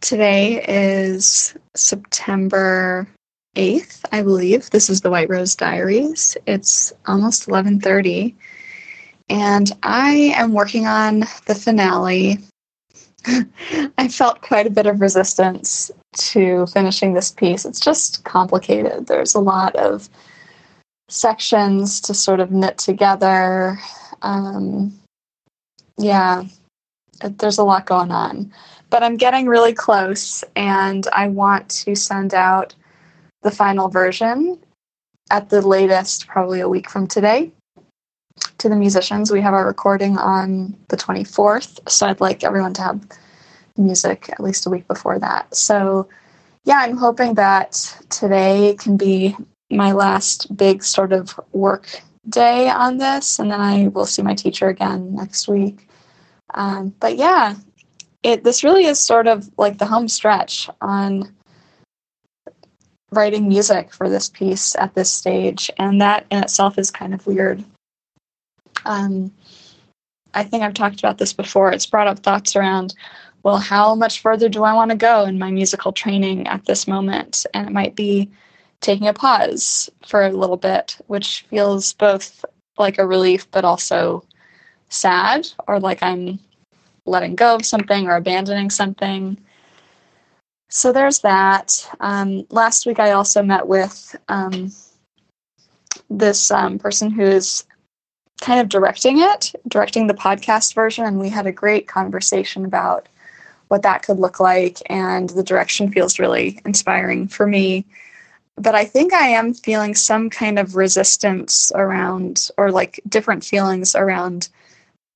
Today is September 8th, I believe. This is the White Rose Diaries. It's almost 11:30 and I am working on the finale. I felt quite a bit of resistance to finishing this piece. It's just complicated. There's a lot of sections to sort of knit together. Um, yeah, there's a lot going on. But I'm getting really close, and I want to send out the final version at the latest, probably a week from today, to the musicians. We have our recording on the 24th, so I'd like everyone to have music at least a week before that. So, yeah, I'm hoping that today can be my last big sort of work day on this, and then I will see my teacher again next week. Um, but yeah, it this really is sort of like the home stretch on writing music for this piece at this stage, and that in itself is kind of weird. Um, I think I've talked about this before. It's brought up thoughts around, well, how much further do I want to go in my musical training at this moment? And it might be taking a pause for a little bit, which feels both like a relief but also sad or like I'm letting go of something or abandoning something. So there's that. Um, last week, I also met with um, this um, person who is kind of directing it, directing the podcast version, and we had a great conversation about what that could look like. And the direction feels really inspiring for me. But I think I am feeling some kind of resistance around, or like different feelings around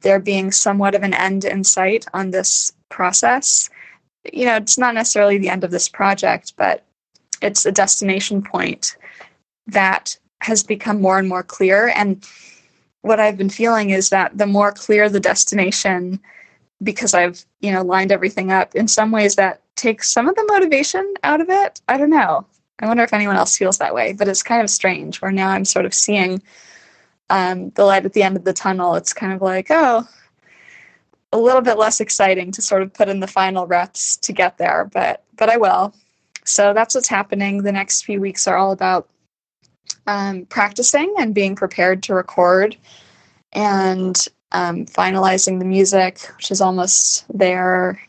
there being somewhat of an end in sight on this process you know, it's not necessarily the end of this project, but it's a destination point that has become more and more clear. And what I've been feeling is that the more clear the destination, because I've, you know, lined everything up, in some ways that takes some of the motivation out of it. I don't know. I wonder if anyone else feels that way, but it's kind of strange where now I'm sort of seeing um, the light at the end of the tunnel. It's kind of like, oh, a little bit less exciting to sort of put in the final reps to get there, but but I will. So that's what's happening. The next few weeks are all about um, practicing and being prepared to record and um, finalizing the music, which is almost there.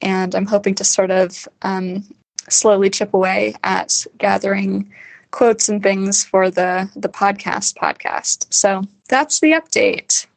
And I'm hoping to sort of um, slowly chip away at gathering quotes and things for the the podcast podcast. So that's the update.